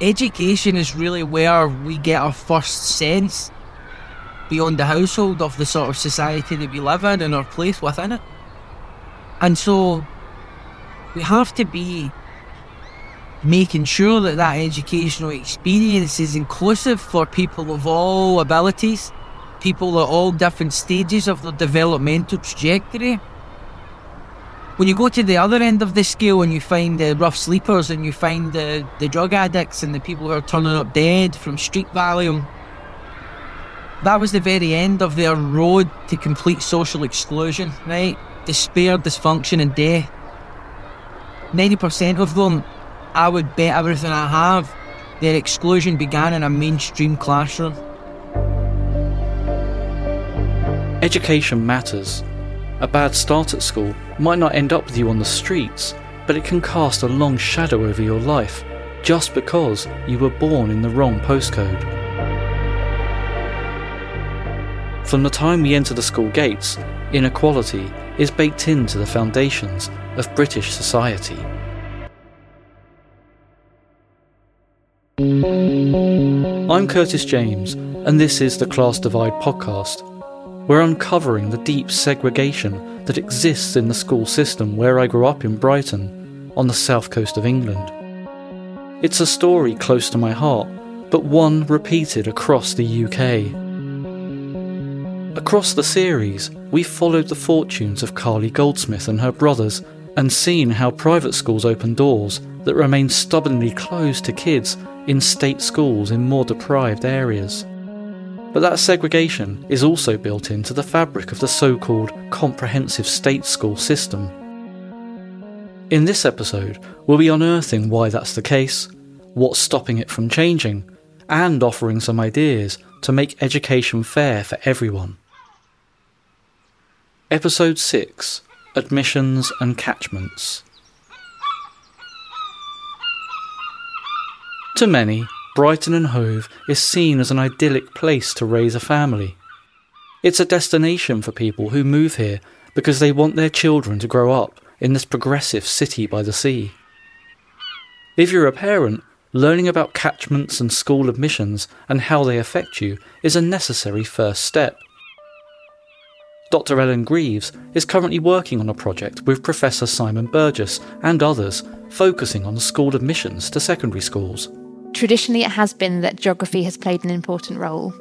education is really where we get our first sense beyond the household of the sort of society that we live in and our place within it. And so we have to be making sure that that educational experience is inclusive for people of all abilities, people at all different stages of their developmental trajectory. When you go to the other end of the scale and you find the rough sleepers and you find the, the drug addicts and the people who are turning up dead from street value, that was the very end of their road to complete social exclusion, right? Despair, dysfunction, and death. 90% of them, I would bet everything I have, their exclusion began in a mainstream classroom. Education matters. A bad start at school might not end up with you on the streets, but it can cast a long shadow over your life just because you were born in the wrong postcode. From the time we enter the school gates, inequality is baked into the foundations of British society. I'm Curtis James, and this is the Class Divide podcast. We're uncovering the deep segregation that exists in the school system where I grew up in Brighton, on the south coast of England. It's a story close to my heart, but one repeated across the UK. Across the series, we've followed the fortunes of Carlie Goldsmith and her brothers and seen how private schools open doors that remain stubbornly closed to kids in state schools in more deprived areas. But that segregation is also built into the fabric of the so called comprehensive state school system. In this episode, we'll be unearthing why that's the case, what's stopping it from changing, and offering some ideas to make education fair for everyone. Episode 6 Admissions and Catchments. To many, Brighton and Hove is seen as an idyllic place to raise a family. It's a destination for people who move here because they want their children to grow up in this progressive city by the sea. If you're a parent, learning about catchments and school admissions and how they affect you is a necessary first step. Dr. Ellen Greaves is currently working on a project with Professor Simon Burgess and others focusing on school admissions to secondary schools. Traditionally, it has been that geography has played an important role.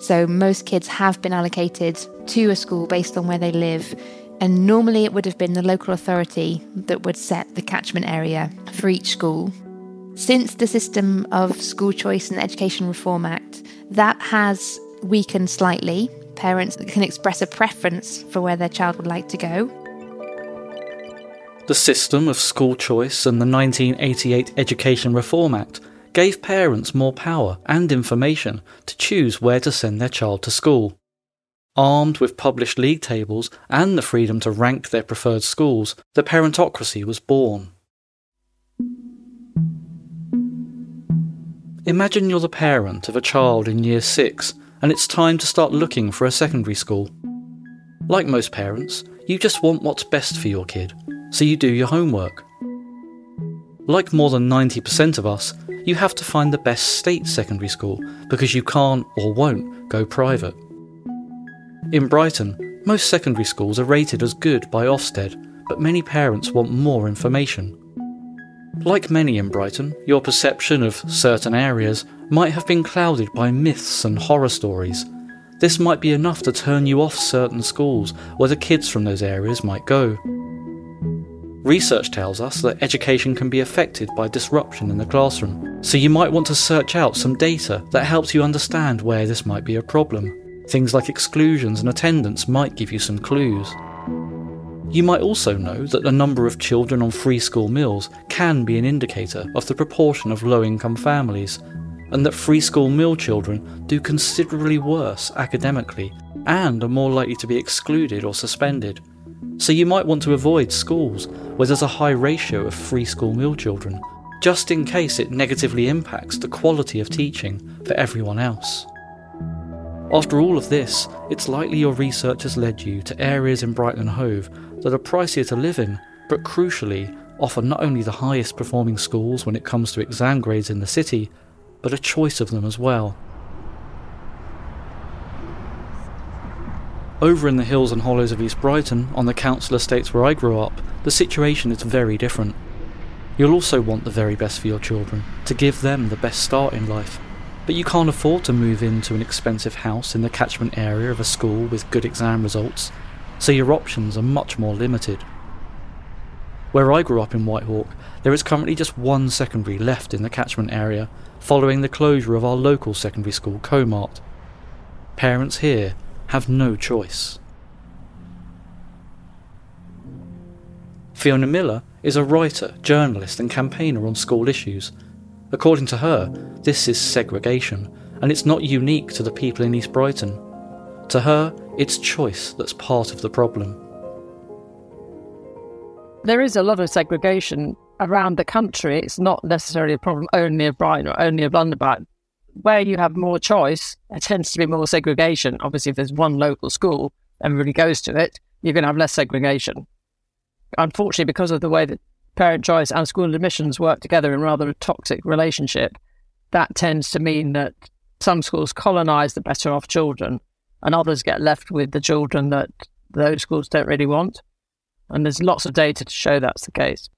So, most kids have been allocated to a school based on where they live, and normally it would have been the local authority that would set the catchment area for each school. Since the system of School Choice and Education Reform Act, that has weakened slightly. Parents can express a preference for where their child would like to go. The system of school choice and the 1988 Education Reform Act gave parents more power and information to choose where to send their child to school. Armed with published league tables and the freedom to rank their preferred schools, the parentocracy was born. Imagine you're the parent of a child in year 6 and it's time to start looking for a secondary school. Like most parents, you just want what's best for your kid, so you do your homework. Like more than 90% of us, you have to find the best state secondary school because you can't or won't go private. In Brighton, most secondary schools are rated as good by Ofsted, but many parents want more information. Like many in Brighton, your perception of certain areas might have been clouded by myths and horror stories. This might be enough to turn you off certain schools where the kids from those areas might go. Research tells us that education can be affected by disruption in the classroom, so you might want to search out some data that helps you understand where this might be a problem. Things like exclusions and attendance might give you some clues. You might also know that the number of children on free school meals can be an indicator of the proportion of low income families, and that free school meal children do considerably worse academically and are more likely to be excluded or suspended. So you might want to avoid schools where there's a high ratio of free school meal children, just in case it negatively impacts the quality of teaching for everyone else. After all of this, it's likely your research has led you to areas in Brighton and Hove that are pricier to live in, but crucially, offer not only the highest performing schools when it comes to exam grades in the city, but a choice of them as well. Over in the hills and hollows of East Brighton, on the council estates where I grew up, the situation is very different. You'll also want the very best for your children, to give them the best start in life. But you can't afford to move into an expensive house in the catchment area of a school with good exam results, so your options are much more limited. Where I grew up in Whitehawk, there is currently just one secondary left in the catchment area, following the closure of our local secondary school, Comart. Parents here have no choice. Fiona Millar is a writer, journalist, and campaigner on school issues. According to her, this is segregation, and it's not unique to the people in East Brighton. To her, it's choice that's part of the problem. There is a lot of segregation around the country. It's not necessarily a problem only of Brighton or only of London, where you have more choice, there tends to be more segregation. Obviously, if there's one local school, everybody goes to it, you're going to have less segregation. Unfortunately, because of the way that parent choice and school admissions work together in rather a toxic relationship, that tends to mean that some schools colonise the better off children and others get left with the children that those schools don't really want. And there's lots of data to show that's the case.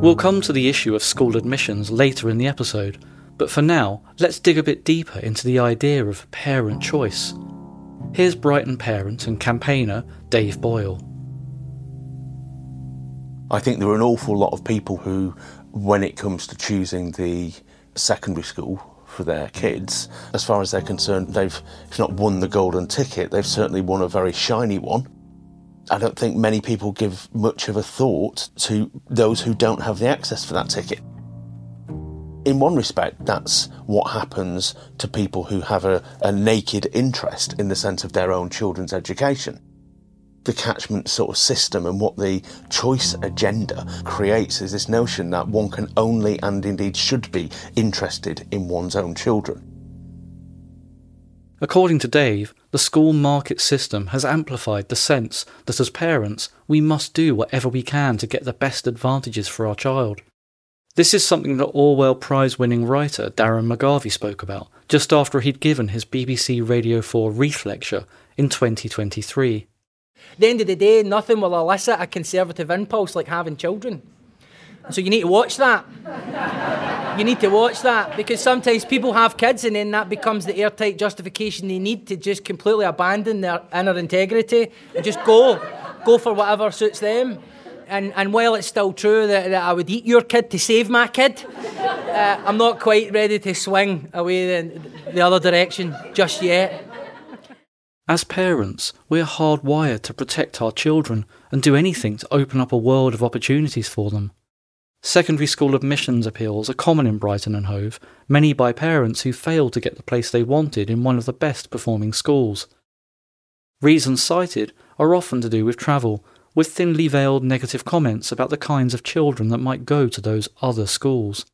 We'll come to the issue of school admissions later in the episode, but for now, let's dig a bit deeper into the idea of parent choice. Here's Brighton parent and campaigner Dave Boyle. I think there are an awful lot of people who, when it comes to choosing the secondary school for their kids, as far as they're concerned, they've, if not won the golden ticket, they've certainly won a very shiny one. I don't think many people give much of a thought to those who don't have the access for that ticket. In one respect, that's what happens to people who have a, a naked interest in the sense of their own children's education the catchment sort of system and what the choice agenda creates is this notion that one can only and indeed should be interested in one's own children. According to Dave, the school market system has amplified the sense that as parents, we must do whatever we can to get the best advantages for our child. This is something that Orwell Prize winning writer Darren McGarvey spoke about just after he'd given his BBC Radio 4 Reith lecture in 2023. At the end of the day, nothing will elicit a conservative impulse like having children. So you need to watch that. you need to watch that because sometimes people have kids and then that becomes the airtight justification they need to just completely abandon their inner integrity and just go, go for whatever suits them. And, and while it's still true that, that I would eat your kid to save my kid, uh, I'm not quite ready to swing away the, the other direction just yet. As parents, we're hardwired to protect our children and do anything to open up a world of opportunities for them. Secondary school admissions appeals are common in Brighton and Hove, many by parents who failed to get the place they wanted in one of the best performing schools. Reasons cited are often to do with travel, with thinly veiled negative comments about the kinds of children that might go to those other schools.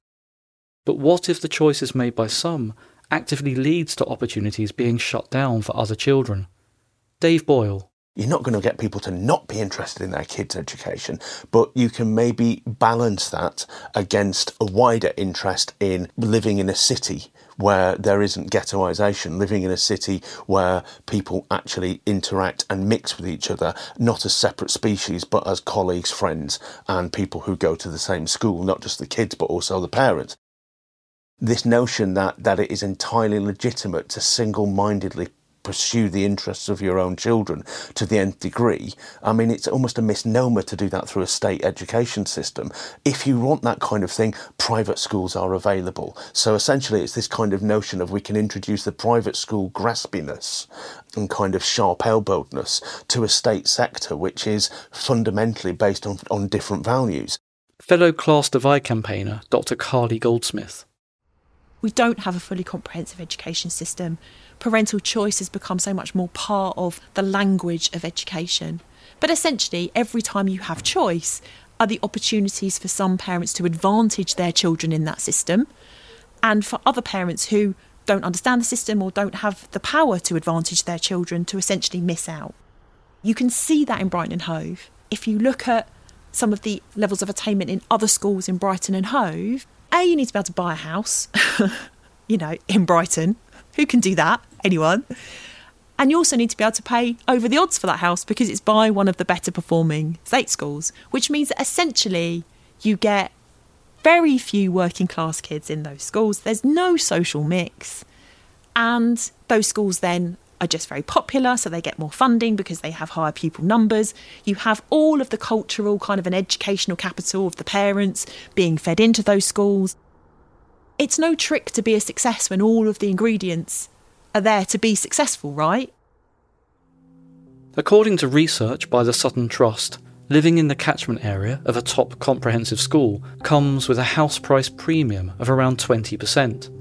But what if the choices made by some actively leads to opportunities being shut down for other children. Dave Boyle. You're not going to get people to not be interested in their kids' education, but you can maybe balance that against a wider interest in living in a city where there isn't ghettoisation, living in a city where people actually interact and mix with each other, not as separate species, but as colleagues, friends, and people who go to the same school, not just the kids, but also the parents. This notion that, that it is entirely legitimate to single mindedly pursue the interests of your own children to the nth degree. I mean, it's almost a misnomer to do that through a state education system. If you want that kind of thing, private schools are available. So essentially, it's this kind of notion of we can introduce the private school graspiness and kind of sharp elbowedness to a state sector which is fundamentally based on, on different values. Fellow class divide campaigner Dr. Carlie Goldsmith we don't have a fully comprehensive education system. Parental choice has become so much more part of the language of education. But essentially, every time you have choice, are the opportunities for some parents to advantage their children in that system, and for other parents who don't understand the system or don't have the power to advantage their children to essentially miss out. You can see that in Brighton and Hove. if you look at some of the levels of attainment in other schools in Brighton and Hove, A, you need to be able to buy a house, you know, in Brighton. Who can do that? Anyone. And you also need to be able to pay over the odds for that house because it's by one of the better performing state schools, which means that essentially you get very few working class kids in those schools. There's no social mix. And those schools then are just very popular, so they get more funding because they have higher pupil numbers. You have all of the cultural kind of an educational capital of the parents being fed into those schools. It's no trick to be a success when all of the ingredients are there to be successful, right? According to research by the Sutton Trust, living in the catchment area of a top comprehensive school comes with a house price premium of around 20%.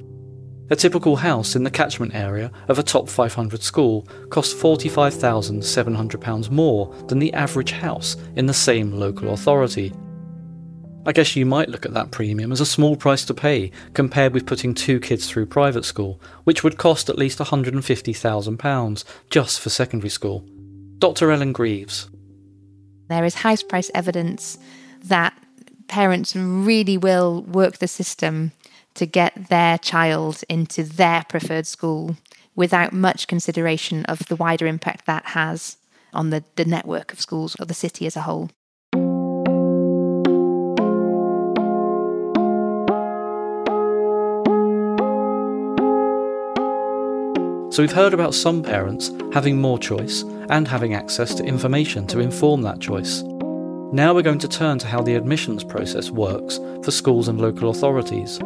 A typical house in the catchment area of a top 500 school costs £45,700 more than the average house in the same local authority. I guess you might look at that premium as a small price to pay compared with putting two kids through private school, which would cost at least £150,000 just for secondary school. Dr. Ellen Greaves. There is house price evidence that parents really will work the system to get their child into their preferred school without much consideration of the wider impact that has on the, the network of schools or the city as a whole. So we've heard about some parents having more choice and having access to information to inform that choice. Now we're going to turn to how the admissions process works for schools and local authorities.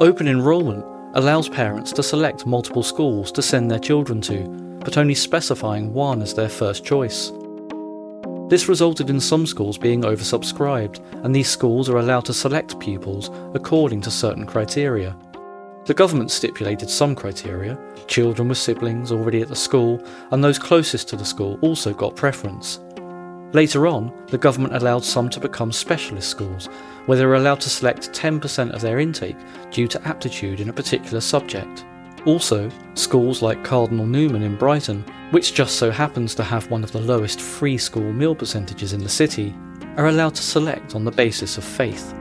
Open enrolment allows parents to select multiple schools to send their children to, but only specifying one as their first choice. This resulted in some schools being oversubscribed, and these schools are allowed to select pupils according to certain criteria. The government stipulated some criteria children with siblings already at the school, and those closest to the school also got preference. Later on, the government allowed some to become specialist schools, where they were allowed to select 10% of their intake due to aptitude in a particular subject. Also, schools like Cardinal Newman in Brighton, which just so happens to have one of the lowest free school meal percentages in the city, are allowed to select on the basis of faith.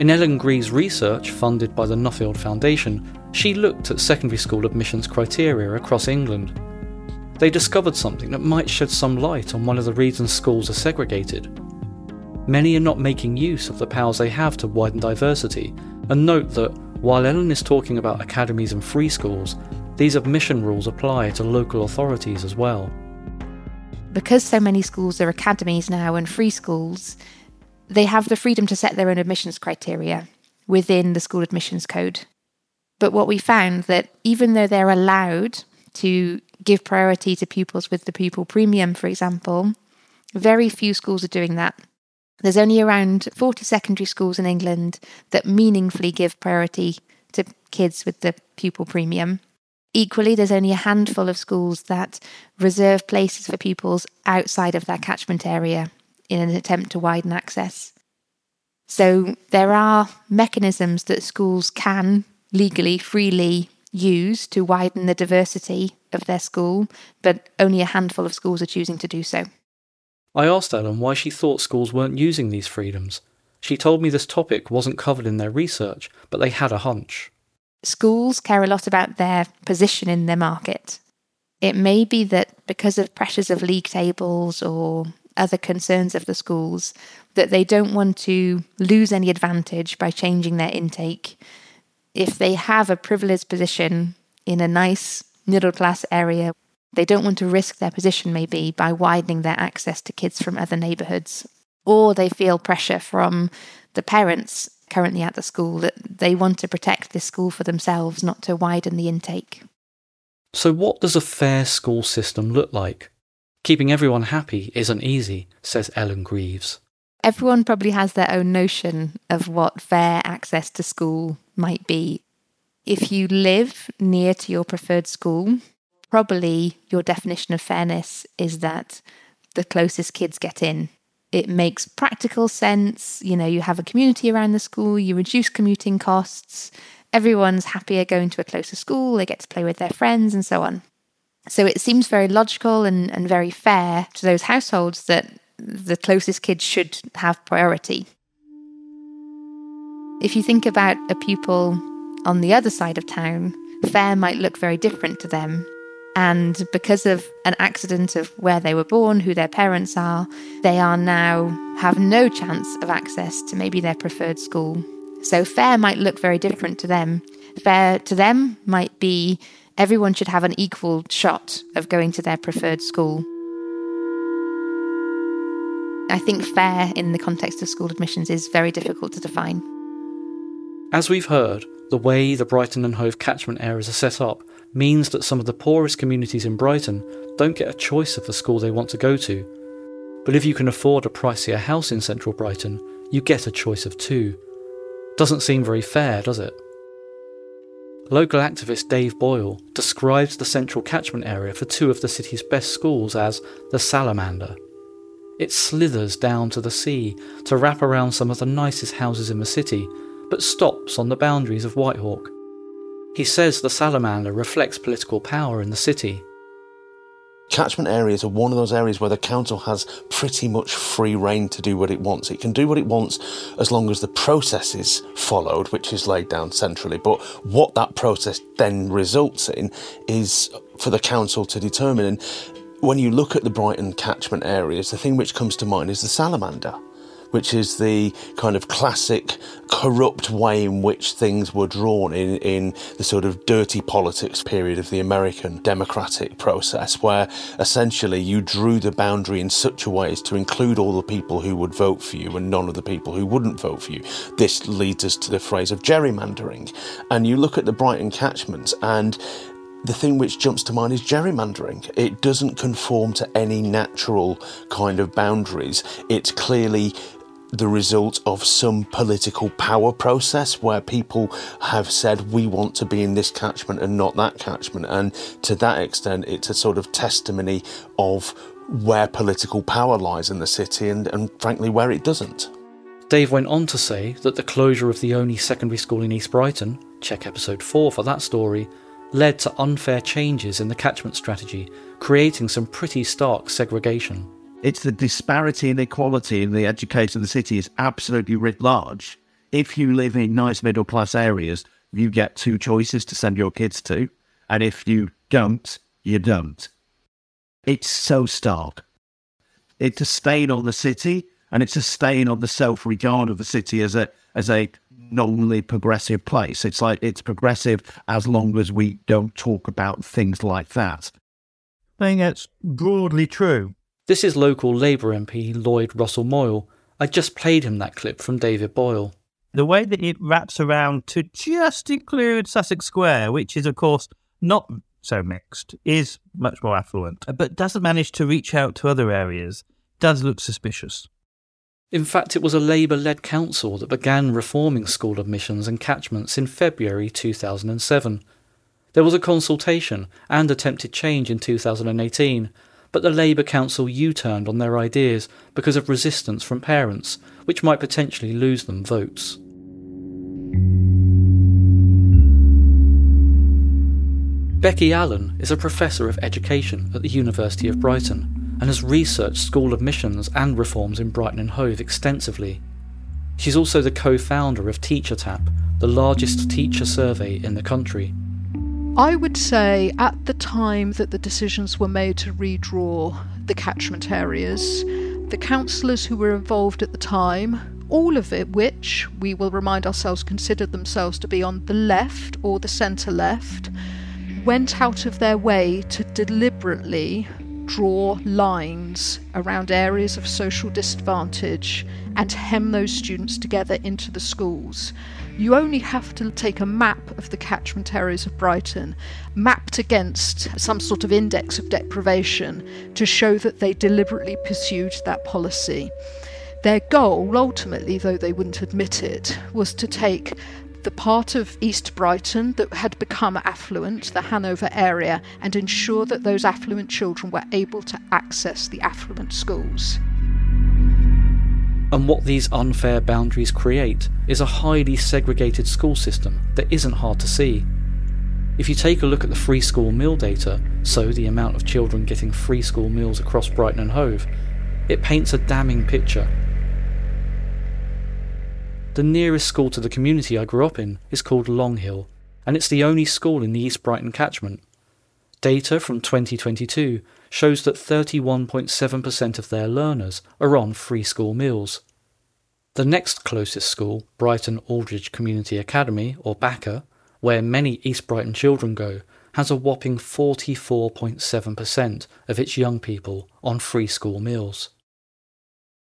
In Ellen Greaves' research, funded by the Nuffield Foundation, she looked at secondary school admissions criteria across England they discovered something that might shed some light on one of the reasons schools are segregated. Many are not making use of the powers they have to widen diversity, and note that while Ellen is talking about academies and free schools, these admission rules apply to local authorities as well. Because so many schools are academies now and free schools, they have the freedom to set their own admissions criteria within the school admissions code. But what we found that even though they're allowed to give priority to pupils with the pupil premium, for example. Very few schools are doing that. There's only around 40 secondary schools in England that meaningfully give priority to kids with the pupil premium. Equally, there's only a handful of schools that reserve places for pupils outside of their catchment area in an attempt to widen access. So, there are mechanisms that schools can legally, freely use to widen the diversity of their school, but only a handful of schools are choosing to do so. I asked Ellen why she thought schools weren't using these freedoms. She told me this topic wasn't covered in their research, but they had a hunch. Schools care a lot about their position in their market. It may be that because of pressures of league tables or other concerns of the schools, that they don't want to lose any advantage by changing their intake if they have a privileged position in a nice middle class area, they don't want to risk their position maybe by widening their access to kids from other neighbourhoods. Or they feel pressure from the parents currently at the school that they want to protect this school for themselves, not to widen the intake. So, what does a fair school system look like? Keeping everyone happy isn't easy, says Ellen Greaves. Everyone probably has their own notion of what fair access to school might be. If you live near to your preferred school, probably your definition of fairness is that the closest kids get in. It makes practical sense. You know, you have a community around the school, you reduce commuting costs, everyone's happier going to a closer school, they get to play with their friends, and so on. So it seems very logical and, and very fair to those households that the closest kids should have priority. If you think about a pupil on the other side of town, fair might look very different to them. And because of an accident of where they were born, who their parents are, they are now have no chance of access to maybe their preferred school. So fair might look very different to them. Fair to them might be everyone should have an equal shot of going to their preferred school. I think fair in the context of school admissions is very difficult to define. As we've heard, the way the Brighton and Hove catchment areas are set up means that some of the poorest communities in Brighton don't get a choice of the school they want to go to. But if you can afford a pricier house in central Brighton, you get a choice of two. Doesn't seem very fair, does it? Local activist Dave Boyle describes the central catchment area for two of the city's best schools as the salamander. It slithers down to the sea to wrap around some of the nicest houses in the city, but stops on the boundaries of Whitehawk. He says the salamander reflects political power in the city. Catchment areas are one of those areas where the council has pretty much free rein to do what it wants. It can do what it wants as long as the process is followed, which is laid down centrally. But what that process then results in is for the council to determine. And when you look at the Brighton catchment areas, the thing which comes to mind is the salamander, which is the kind of classic corrupt way in which things were drawn in, in the sort of dirty politics period of the American democratic process, where essentially you drew the boundary in such a way as to include all the people who would vote for you and none of the people who wouldn't vote for you. This leads us to the phrase of gerrymandering. And you look at the Brighton catchment and the thing which jumps to mind is gerrymandering. It doesn't conform to any natural kind of boundaries. It's clearly the result of some political power process where people have said we want to be in this catchment and not that catchment. And to that extent, it's a sort of testimony of where political power lies in the city and, and frankly, where it doesn't. Dave went on to say that the closure of the only secondary school in East Brighton, check episode 4 for that story, led to unfair changes in the catchment strategy, creating some pretty stark segregation. It's the disparity and equality in the education of the city is absolutely writ large. If you live in nice middle class areas, you get two choices to send your kids to, and if you don't, you don't. It's so stark. It's a stain on the city, and it's a stain on the self regard of the city as a as a normally progressive place. It's like it's progressive as long as we don't talk about things like that. I think that's broadly true. This is local Labour MP Lloyd Russell Moyle. I just played him that clip from David Boyle. The way that it wraps around to just include Sussex Square, which is, of course, not so mixed, is much more affluent, but doesn't manage to reach out to other areas, does look suspicious. In fact, it was a Labour led council that began reforming school admissions and catchments in February 2007. There was a consultation and attempted change in 2018, but the Labour Council U turned on their ideas because of resistance from parents, which might potentially lose them votes. Becky Allen is a professor of education at the University of Brighton and has researched school admissions and reforms in Brighton and Hove extensively. She's also the co founder of Teacher Tapp, the largest teacher survey in the country. I would say at the time that the decisions were made to redraw the catchment areas, the councillors who were involved at the time, all of it which we will remind ourselves considered themselves to be on the left or the centre left, went out of their way to deliberately draw lines around areas of social disadvantage and hem those students together into the schools. You only have to take a map of the catchment areas of Brighton, mapped against some sort of index of deprivation, to show that they deliberately pursued that policy. Their goal, ultimately, though they wouldn't admit it, was to take the part of East Brighton that had become affluent, the Hanover area, and ensure that those affluent children were able to access the affluent schools. And what these unfair boundaries create is a highly segregated school system that isn't hard to see. If you take a look at the free school meal data, so the amount of children getting free school meals across Brighton and Hove, it paints a damning picture. The nearest school to the community I grew up in is called Longhill, and it's the only school in the East Brighton catchment. Data from 2022 shows that 31.7% of their learners are on free school meals. The next closest school, Brighton Aldridge Community Academy, or BACA, where many East Brighton children go, has a whopping 44.7% of its young people on free school meals.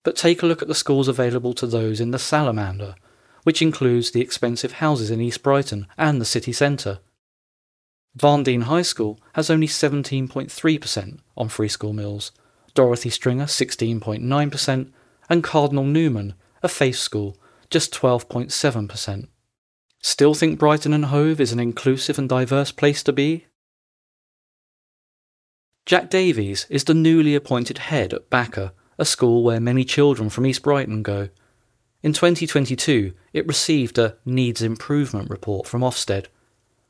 But take a look at the schools available to those in the Salamander, which includes the expensive houses in East Brighton and the city centre. Varndean High School has only 17.3% on free school meals, Dorothy Stringer 16.9%, and Cardinal Newman, a faith school, just 12.7%. Still think Brighton and Hove is an inclusive and diverse place to be? Jack Davies is the newly appointed head at BACA, a school where many children from East Brighton go. In 2022, it received a Needs Improvement report from Ofsted.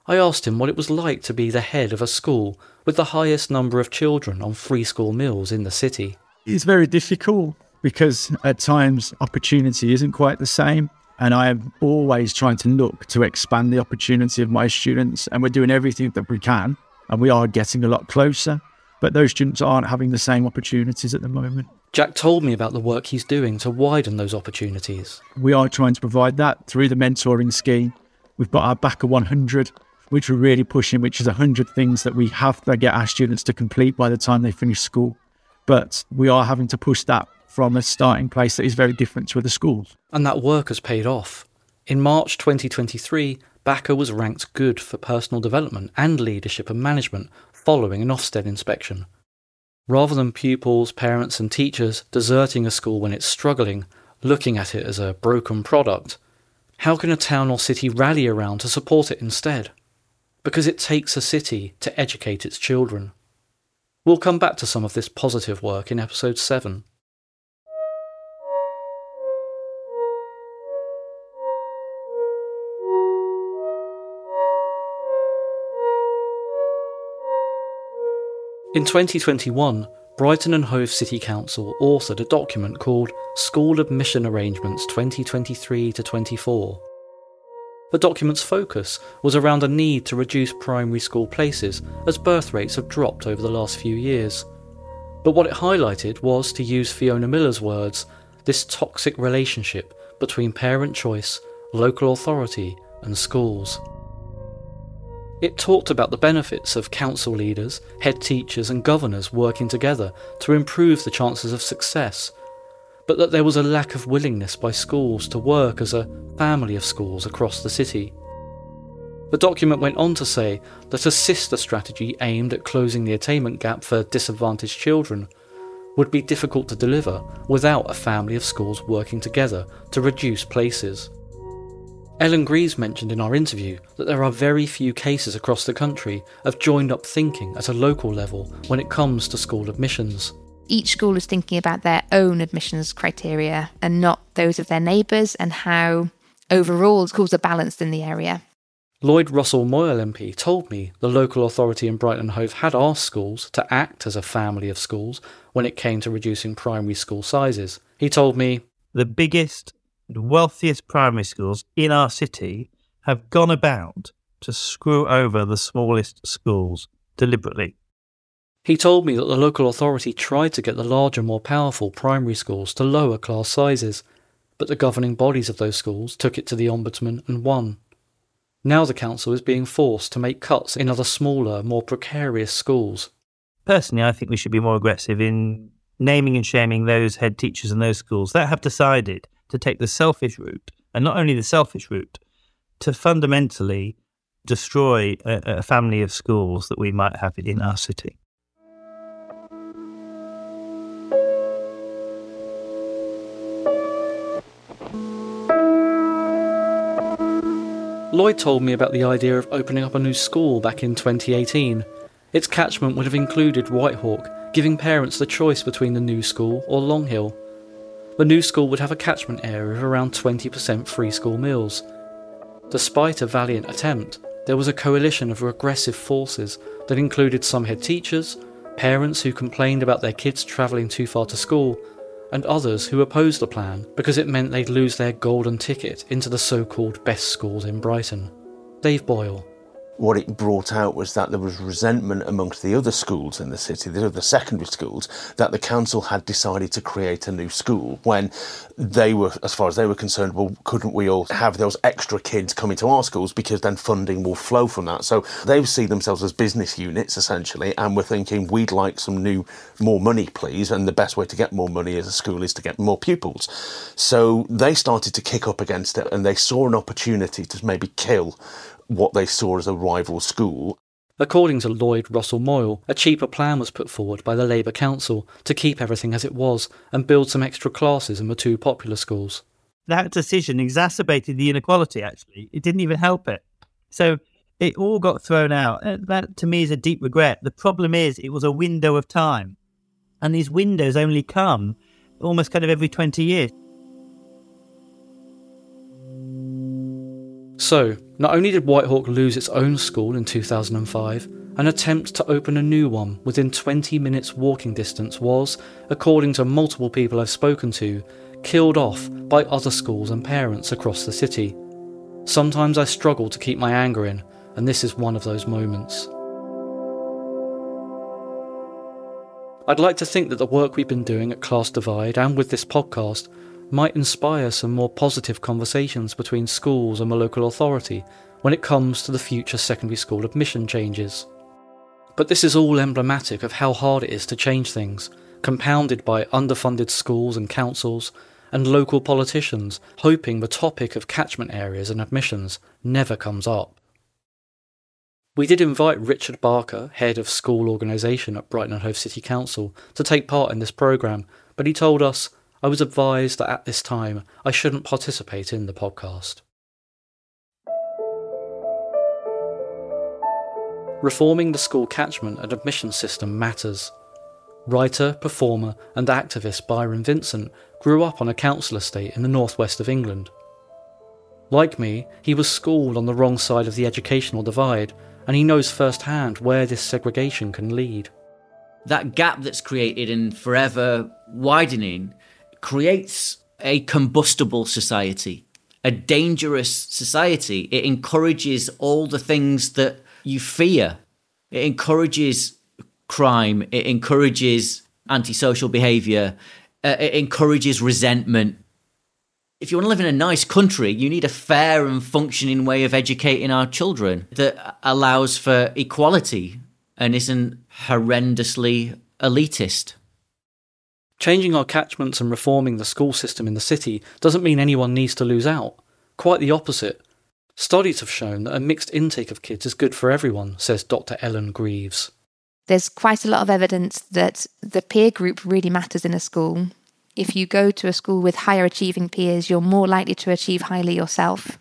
I asked him what it was like to be the head of a school with the highest number of children on free school meals in the city. It's very difficult because at times opportunity isn't quite the same. And I am always trying to look to expand the opportunity of my students, and we're doing everything that we can, and we are getting a lot closer. But those students aren't having the same opportunities at the moment. Jack told me about the work he's doing to widen those opportunities. We are trying to provide that through the mentoring scheme. We've got our BACA 100, which we're really pushing, which is 100 things that we have to get our students to complete by the time they finish school. But we are having to push that from a starting place that is very different to other schools. And that work has paid off. In March 2023, BACA was ranked good for personal development and leadership and management following an Ofsted inspection. Rather than pupils, parents, and teachers deserting a school when it's struggling, looking at it as a broken product, how can a town or city rally around to support it instead? Because it takes a city to educate its children. We'll come back to some of this positive work in episode 7. In 2021, Brighton and Hove City Council authored a document called School Admission Arrangements 2023 to 24. The document's focus was around a need to reduce primary school places as birth rates have dropped over the last few years. But what it highlighted was, to use Fiona Millar's words, this toxic relationship between parent choice, local authority, and schools. It talked about the benefits of council leaders, head teachers, and governors working together to improve the chances of success, but that there was a lack of willingness by schools to work as a family of schools across the city. The document went on to say that a sister strategy aimed at closing the attainment gap for disadvantaged children would be difficult to deliver without a family of schools working together to reduce places. Ellen Greaves mentioned in our interview that there are very few cases across the country of joined up thinking at a local level when it comes to school admissions. Each school is thinking about their own admissions criteria and not those of their neighbours, and how overall schools are balanced in the area. Lloyd Russell Moyle MP told me the local authority in Brighton Hove had asked schools to act as a family of schools when it came to reducing primary school sizes. He told me, The biggest the wealthiest primary schools in our city have gone about to screw over the smallest schools deliberately. He told me that the local authority tried to get the larger, more powerful primary schools to lower class sizes, but the governing bodies of those schools took it to the Ombudsman and won. Now the council is being forced to make cuts in other smaller, more precarious schools. Personally, I think we should be more aggressive in naming and shaming those head teachers in those schools that have decided to take the selfish route, and not only the selfish route, to fundamentally destroy a, a family of schools that we might have in our city. Lloyd told me about the idea of opening up a new school back in 2018. Its catchment would have included Whitehawk, giving parents the choice between the new school or Longhill. The new school would have a catchment area of around 20% free school meals. Despite a valiant attempt, there was a coalition of regressive forces that included some head teachers, parents who complained about their kids travelling too far to school, and others who opposed the plan because it meant they'd lose their golden ticket into the so called best schools in Brighton. Dave Boyle, what it brought out was that there was resentment amongst the other schools in the city, the other secondary schools, that the council had decided to create a new school when they were, as far as they were concerned, well, couldn't we all have those extra kids coming to our schools because then funding will flow from that? So they see themselves as business units essentially, and were thinking we'd like some new, more money, please. And the best way to get more money as a school is to get more pupils. So they started to kick up against it, and they saw an opportunity to maybe kill what they saw as a rival school. According to Lloyd Russell Moyle, a cheaper plan was put forward by the Labour Council to keep everything as it was and build some extra classes in the two popular schools. That decision exacerbated the inequality, actually. It didn't even help it. So it all got thrown out. Uh, that to me is a deep regret. The problem is it was a window of time. And these windows only come almost kind of every 20 years. So, not only did Whitehawk lose its own school in 2005, an attempt to open a new one within 20 minutes walking distance was, according to multiple people I've spoken to, killed off by other schools and parents across the city. Sometimes I struggle to keep my anger in, and this is one of those moments. I'd like to think that the work we've been doing at Class Divide and with this podcast might inspire some more positive conversations between schools and the local authority when it comes to the future secondary school admission changes. But this is all emblematic of how hard it is to change things, compounded by underfunded schools and councils, and local politicians hoping the topic of catchment areas and admissions never comes up. We did invite Richard Barker, head of school organisation at Brighton and Hove City Council, to take part in this programme, but he told us I was advised that at this time I shouldn't participate in the podcast. Reforming the school catchment and admission system matters. Writer, performer, and activist Byron Vincent grew up on a council estate in the northwest of England. Like me, he was schooled on the wrong side of the educational divide, and he knows firsthand where this segregation can lead. That gap that's created and forever widening creates a combustible society, a dangerous society. It encourages all the things that you fear. It encourages crime. It encourages antisocial behavior. Uh, it encourages resentment. If you want to live in a nice country, you need a fair and functioning way of educating our children that allows for equality and isn't horrendously elitist. Changing our catchments and reforming the school system in the city doesn't mean anyone needs to lose out. Quite the opposite. Studies have shown that a mixed intake of kids is good for everyone, says Dr. Ellen Greaves. There's quite a lot of evidence that the peer group really matters in a school. If you go to a school with higher achieving peers, you're more likely to achieve highly yourself.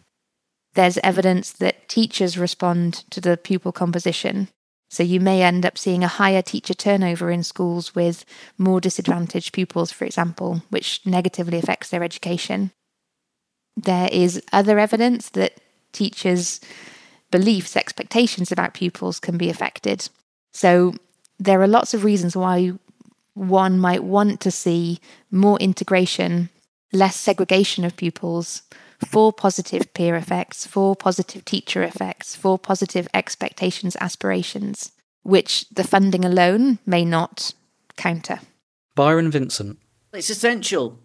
There's evidence that teachers respond to the pupil composition. So you may end up seeing a higher teacher turnover in schools with more disadvantaged pupils, for example, which negatively affects their education. There is other evidence that teachers' beliefs, expectations about pupils can be affected. So there are lots of reasons why one might want to see more integration, less segregation of pupils, for positive peer effects, for positive teacher effects, for positive expectations, aspirations, which the funding alone may not counter. Byron Vincent. It's essential,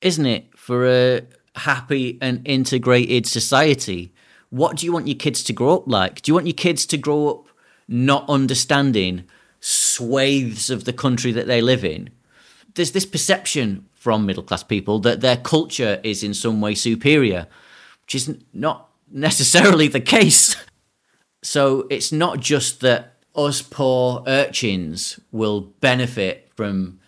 isn't it, for a happy and integrated society? What do you want your kids to grow up like? Do you want your kids to grow up not understanding swathes of the country that they live in? There's this perception from middle class people that their culture is in some way superior, which is not necessarily the case. So it's not just that us poor urchins will benefit from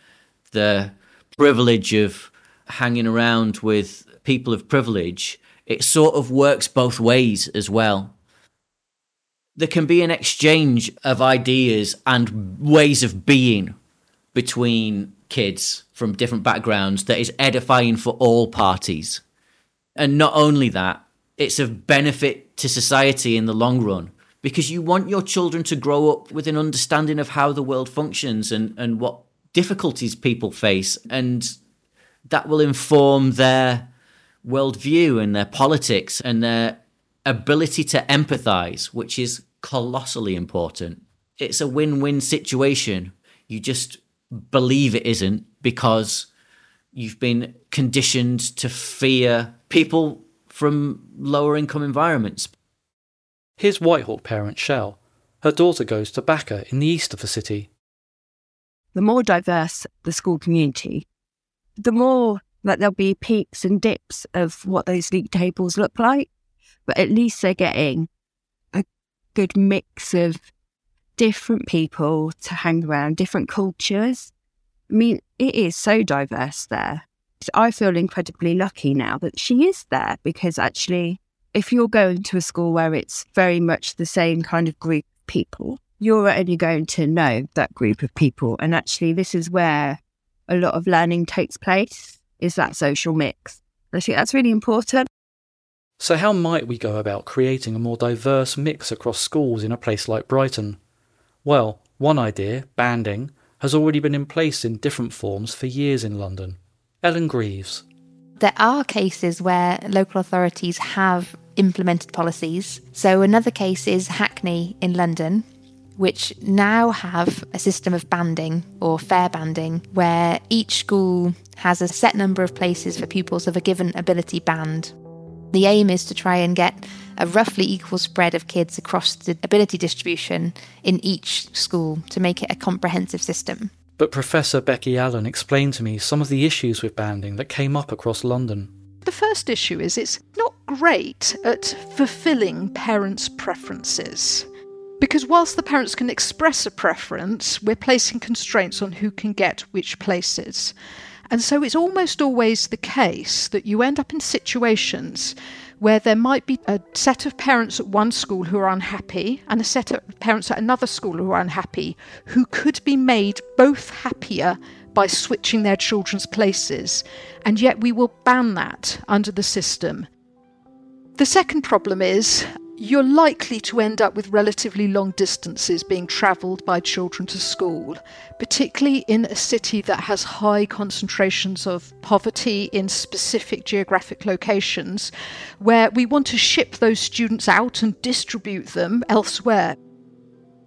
the privilege of hanging around with people of privilege. It sort of works both ways as well. There can be an exchange of ideas and ways of being between kids from different backgrounds that is edifying for all parties. And not only that, it's of benefit to society in the long run because you want your children to grow up with an understanding of how the world functions and, and what difficulties people face. And that will inform their worldview and their politics and their ability to empathize, which is colossally important. It's a win win situation. You just believe it isn't because you've been conditioned to fear people from lower income environments. Here's Whitehawk parent Shell. Her daughter goes to BACA in the east of the city. The more diverse the school community, the more that there'll be peaks and dips of what those league tables look like. But at least they're getting a good mix of different people to hang around, different cultures. I mean, it is so diverse there. I feel incredibly lucky now that she is there because actually, if you're going to a school where it's very much the same kind of group of people, you're only going to know that group of people. And actually, this is where a lot of learning takes place is that social mix. I think that's really important. So, how might we go about creating a more diverse mix across schools in a place like Brighton? Well, one idea, banding, has already been in place in different forms for years in London. Ellen Greaves. There are cases where local authorities have implemented policies. So, another case is Hackney in London, which now have a system of banding or fair banding where each school has a set number of places for pupils of a given ability band. The aim is to try and get a roughly equal spread of kids across the ability distribution in each school to make it a comprehensive system. But Professor Becky Allen explained to me some of the issues with banding that came up across London. The first issue is it's not great at fulfilling parents' preferences. Because whilst the parents can express a preference, we're placing constraints on who can get which places. And so it's almost always the case that you end up in situations where there might be a set of parents at one school who are unhappy and a set of parents at another school who are unhappy, who could be made both happier by switching their children's places. And yet we will ban that under the system. The second problem is you're likely to end up with relatively long distances being travelled by children to school, particularly in a city that has high concentrations of poverty in specific geographic locations, where we want to ship those students out and distribute them elsewhere.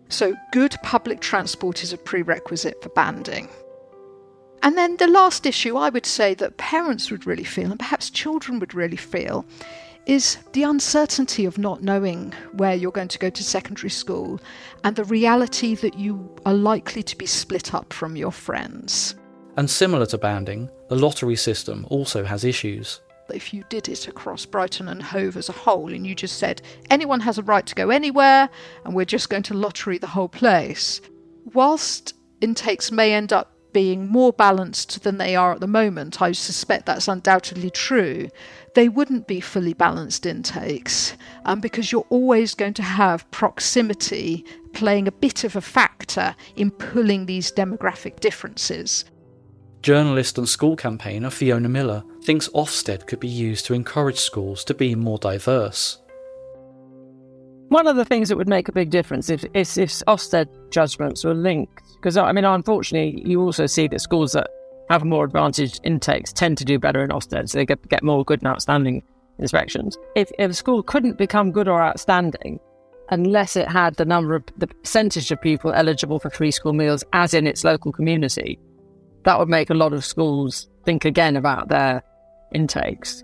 So, good public transport is a prerequisite for banding. And then the last issue I would say that parents would really feel, and perhaps children would really feel, is the uncertainty of not knowing where you're going to go to secondary school and the reality that you are likely to be split up from your friends. And similar to banding, the lottery system also has issues. If you did it across Brighton and Hove as a whole and you just said anyone has a right to go anywhere and we're just going to lottery the whole place, whilst intakes may end up being more balanced than they are at the moment, I suspect that's undoubtedly true they wouldn't be fully balanced intakes um, because you're always going to have proximity playing a bit of a factor in pulling these demographic differences. Journalist and school campaigner Fiona Millar thinks Ofsted could be used to encourage schools to be more diverse. One of the things that would make a big difference is if, if Ofsted judgments were linked, because I mean, unfortunately, you also see that schools that have more advantaged intakes tend to do better in Ofsted, so they get, get more good and outstanding inspections. If, if a school couldn't become good or outstanding unless it had the number of the percentage of people eligible for free school meals as in its local community, that would make a lot of schools think again about their intakes.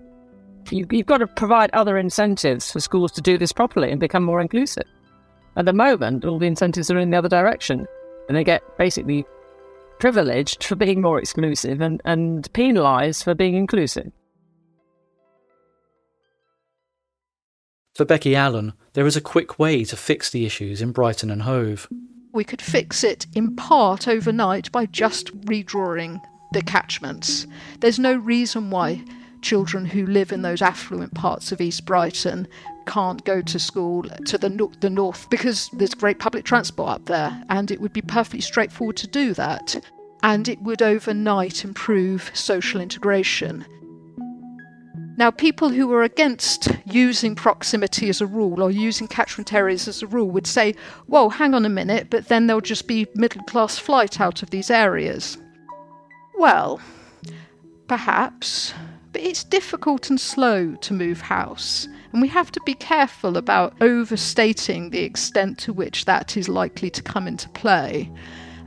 You, you've got to provide other incentives for schools to do this properly and become more inclusive. At the moment, all the incentives are in the other direction, and they get basically privileged for being more exclusive and, and penalised for being inclusive. For Becky Allen, there is a quick way to fix the issues in Brighton and Hove. We could fix it in part overnight by just redrawing the catchments. There's no reason why children who live in those affluent parts of East Brighton can't go to school to the, no- the north because there's great public transport up there, and it would be perfectly straightforward to do that. And it would overnight improve social integration. Now, people who are against using proximity as a rule or using catchment areas as a rule would say, whoa, hang on a minute, but then there'll just be middle class flight out of these areas. Well, perhaps, but it's difficult and slow to move house, and we have to be careful about overstating the extent to which that is likely to come into play.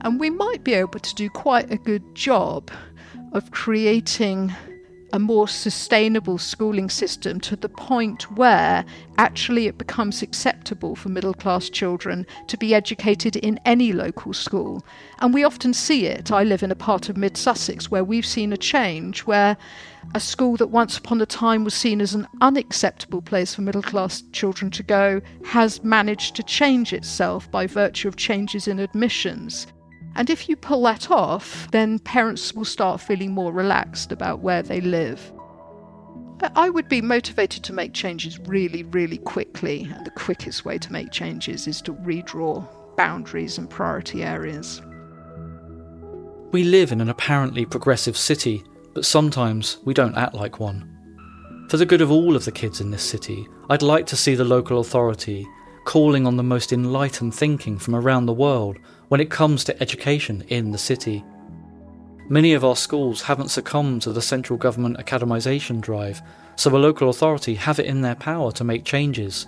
And we might be able to do quite a good job of creating a more sustainable schooling system to the point where actually it becomes acceptable for middle class children to be educated in any local school. And we often see it. I live in a part of mid Sussex where we've seen a change where a school that once upon a time was seen as an unacceptable place for middle class children to go has managed to change itself by virtue of changes in admissions. And if you pull that off, then parents will start feeling more relaxed about where they live. I would be motivated to make changes really, really quickly, and the quickest way to make changes is to redraw boundaries and priority areas. We live in an apparently progressive city, but sometimes we don't act like one. For the good of all of the kids in this city, I'd like to see the local authority calling on the most enlightened thinking from around the world when it comes to education in the city. Many of our schools haven't succumbed to the central government academisation drive, so a local authority have it in their power to make changes,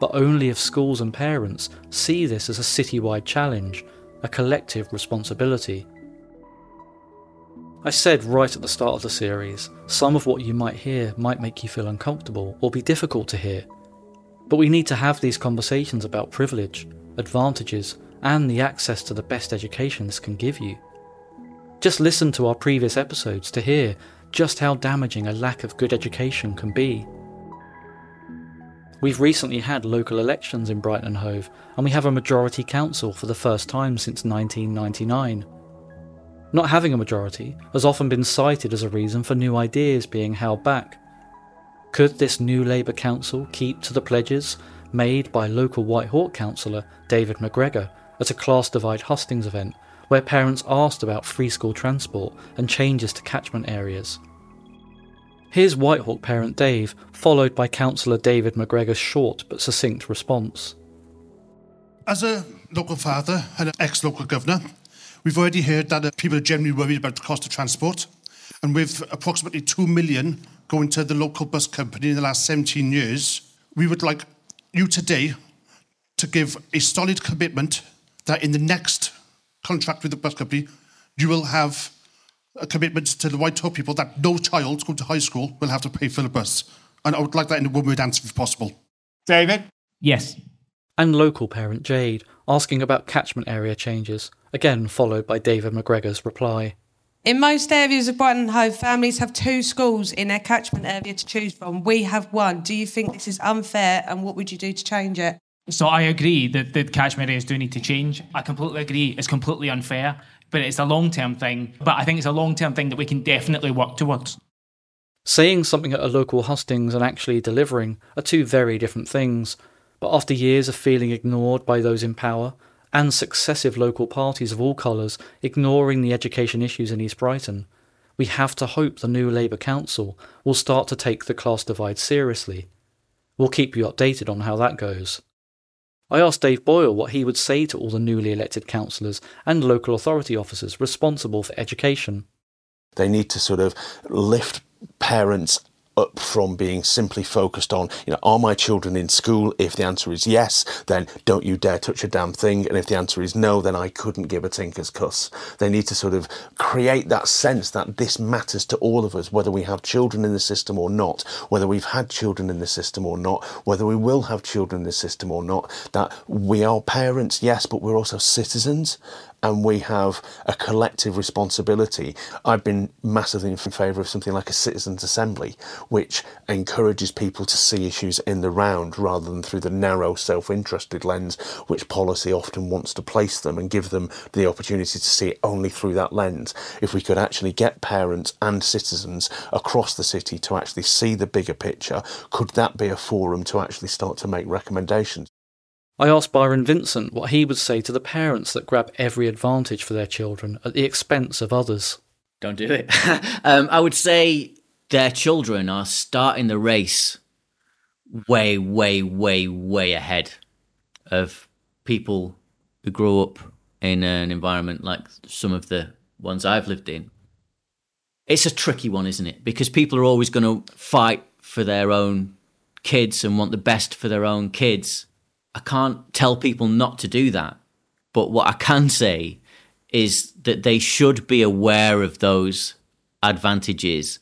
but only if schools and parents see this as a citywide challenge, a collective responsibility. I said right at the start of the series, some of what you might hear might make you feel uncomfortable or be difficult to hear. But we need to have these conversations about privilege, advantages, and the access to the best education this can give you. Just listen to our previous episodes to hear just how damaging a lack of good education can be. We've recently had local elections in Brighton and Hove, and we have a majority council for the first time since 1999. Not having a majority has often been cited as a reason for new ideas being held back. Could this new Labour council keep to the pledges made by local Whitehawk councillor David McGregor at a class divide hustings event where parents asked about free school transport and changes to catchment areas. Here's Whitehawk parent Dave, followed by councillor David McGregor's short but succinct response. As a local father and an ex local governor, we've already heard that uh, people are generally worried about the cost of transport. And with approximately 2 million going to the local bus company in the last 17 years, we would like you today to give a solid commitment that in the next contract with the bus company, you will have a commitment to the Whitehawk people that no child going to high school will have to pay for the bus. And I would like that in a one word answer if possible. David? Yes. And local parent Jade asking about catchment area changes, again followed by David McGregor's reply. In most areas of Brighton and Hove, families have two schools in their catchment area to choose from. We have one. Do you think this is unfair and what would you do to change it? So I agree that the catchment areas do need to change. I completely agree. It's completely unfair, but it's a long term thing. But I think it's a long term thing that we can definitely work towards. Saying something at a local hustings and actually delivering are two very different things. But after years of feeling ignored by those in power, and successive local parties of all colours ignoring the education issues in East Brighton, we have to hope the new Labour Council will start to take the class divide seriously. We'll keep you updated on how that goes. I asked Dave Boyle what he would say to all the newly elected councillors and local authority officers responsible for education. They need to sort of lift parents up from being simply focused on, you know, are my children in school? If the answer is yes, then don't you dare touch a damn thing. And if the answer is no, then I couldn't give a tinker's cuss. They need to sort of create that sense that this matters to all of us, whether we have children in the system or not, whether we've had children in the system or not, whether we will have children in the system or not, that we are parents, yes, but we're also citizens and we have a collective responsibility. I've been massively in favour of something like a citizens' assembly, which encourages people to see issues in the round rather than through the narrow, self interested lens which policy often wants to place them and give them the opportunity to see it only through that lens. If we could actually get parents and citizens across the city to actually see the bigger picture, could that be a forum to actually start to make recommendations? I asked Byron Vincent what he would say to the parents that grab every advantage for their children at the expense of others. Don't do it. um, I would say their children are starting the race way, way, way, way ahead of people who grow up in an environment like some of the ones I've lived in. It's a tricky one, isn't it? Because people are always going to fight for their own kids and want the best for their own kids. I can't tell people not to do that. But what I can say is that they should be aware of those advantages.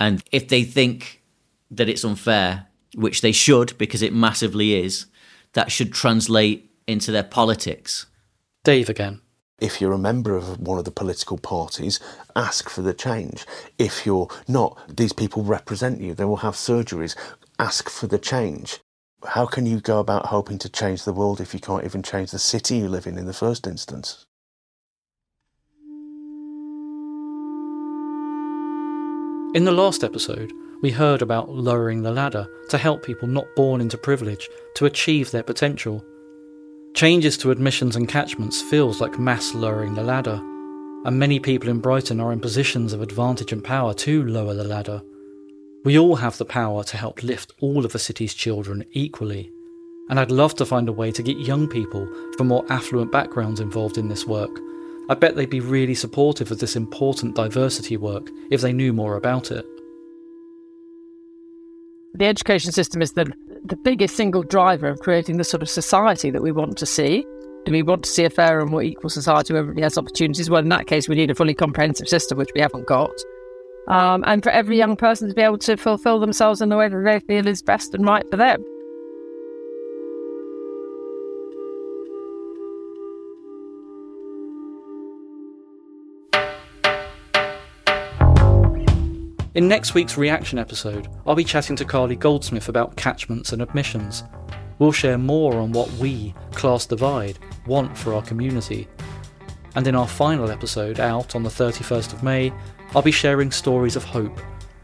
And if they think that it's unfair, which they should because it massively is, that should translate into their politics. Dave again. If you're a member of one of the political parties, ask for the change. If you're not, these people represent you. They will have surgeries. Ask for the change. How can you go about hoping to change the world if you can't even change the city you live in in the first instance? In the last episode, we heard about lowering the ladder to help people not born into privilege to achieve their potential. Changes to admissions and catchments feels like mass lowering the ladder, and many people in Brighton are in positions of advantage and power to lower the ladder. We all have the power to help lift all of the city's children equally, and I'd love to find a way to get young people from more affluent backgrounds involved in this work. I bet they'd be really supportive of this important diversity work if they knew more about it. The education system is the, the biggest single driver of creating the sort of society that we want to see. Do we want to see a fair and more equal society where everybody has opportunities? Well, in that case, we need a fully comprehensive system, which we haven't got. Um, and for every young person to be able to fulfill themselves in the way that they feel is best and right for them. In next week's reaction episode, I'll be chatting to Carlie Goldsmith about catchments and admissions. We'll share more on what we, Class Divide, want for our community. And in our final episode, out on the 31st of May, I'll be sharing stories of hope,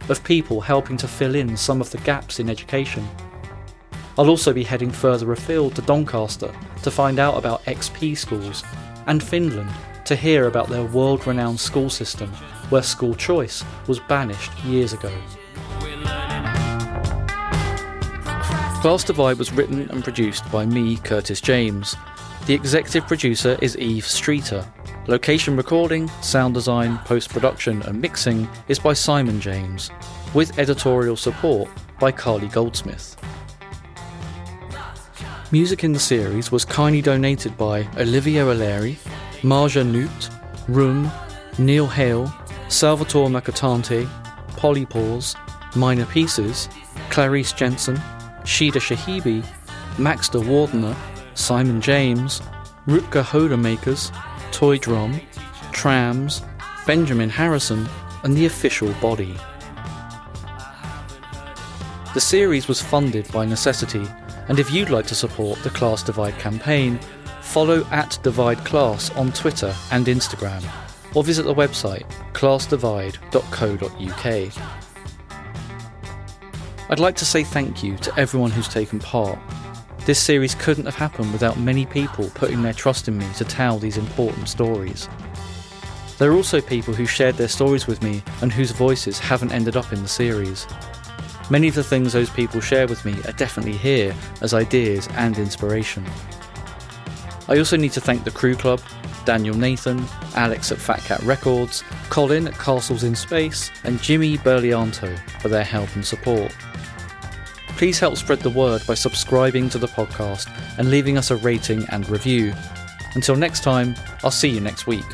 of people helping to fill in some of the gaps in education. I'll also be heading further afield to Doncaster to find out about XP schools, and Finland to hear about their world renowned school system where school choice was banished years ago. Class Divide was written and produced by me, Curtis James. The executive producer is Eve Streeter. Location recording, sound design, post production, and mixing is by Simon James, with editorial support by Carlie Goldsmith. Music in the series was kindly donated by Olivier Alary, Maaja Nuut, Rumm, Neil Hale, Salvatore Mercatante, Polypores, Minor Pieces, Clarice Jensen, Shida Shahabi, Max de Wardener, Simon James, Rutger Hoedemaekers, Toy Drum, Traams, Benjamin Harrison, and the official body. The series was funded by necessity, and if you'd like to support the Class Divide campaign, follow at Divide Class on Twitter and Instagram or visit the website classdivide.co.uk. I'd like to say thank you to everyone who's taken part. This series couldn't have happened without many people putting their trust in me to tell these important stories. There are also people who shared their stories with me and whose voices haven't ended up in the series. Many of the things those people share with me are definitely here as ideas and inspiration. I also need to thank the Crew Club, Daniel Nathan, Alex at Fat Cat Records, Colin at Castles in Space, and Jimmy Berlianto for their help and support. Please help spread the word by subscribing to the podcast and leaving us a rating and review. Until next time, I'll see you next week.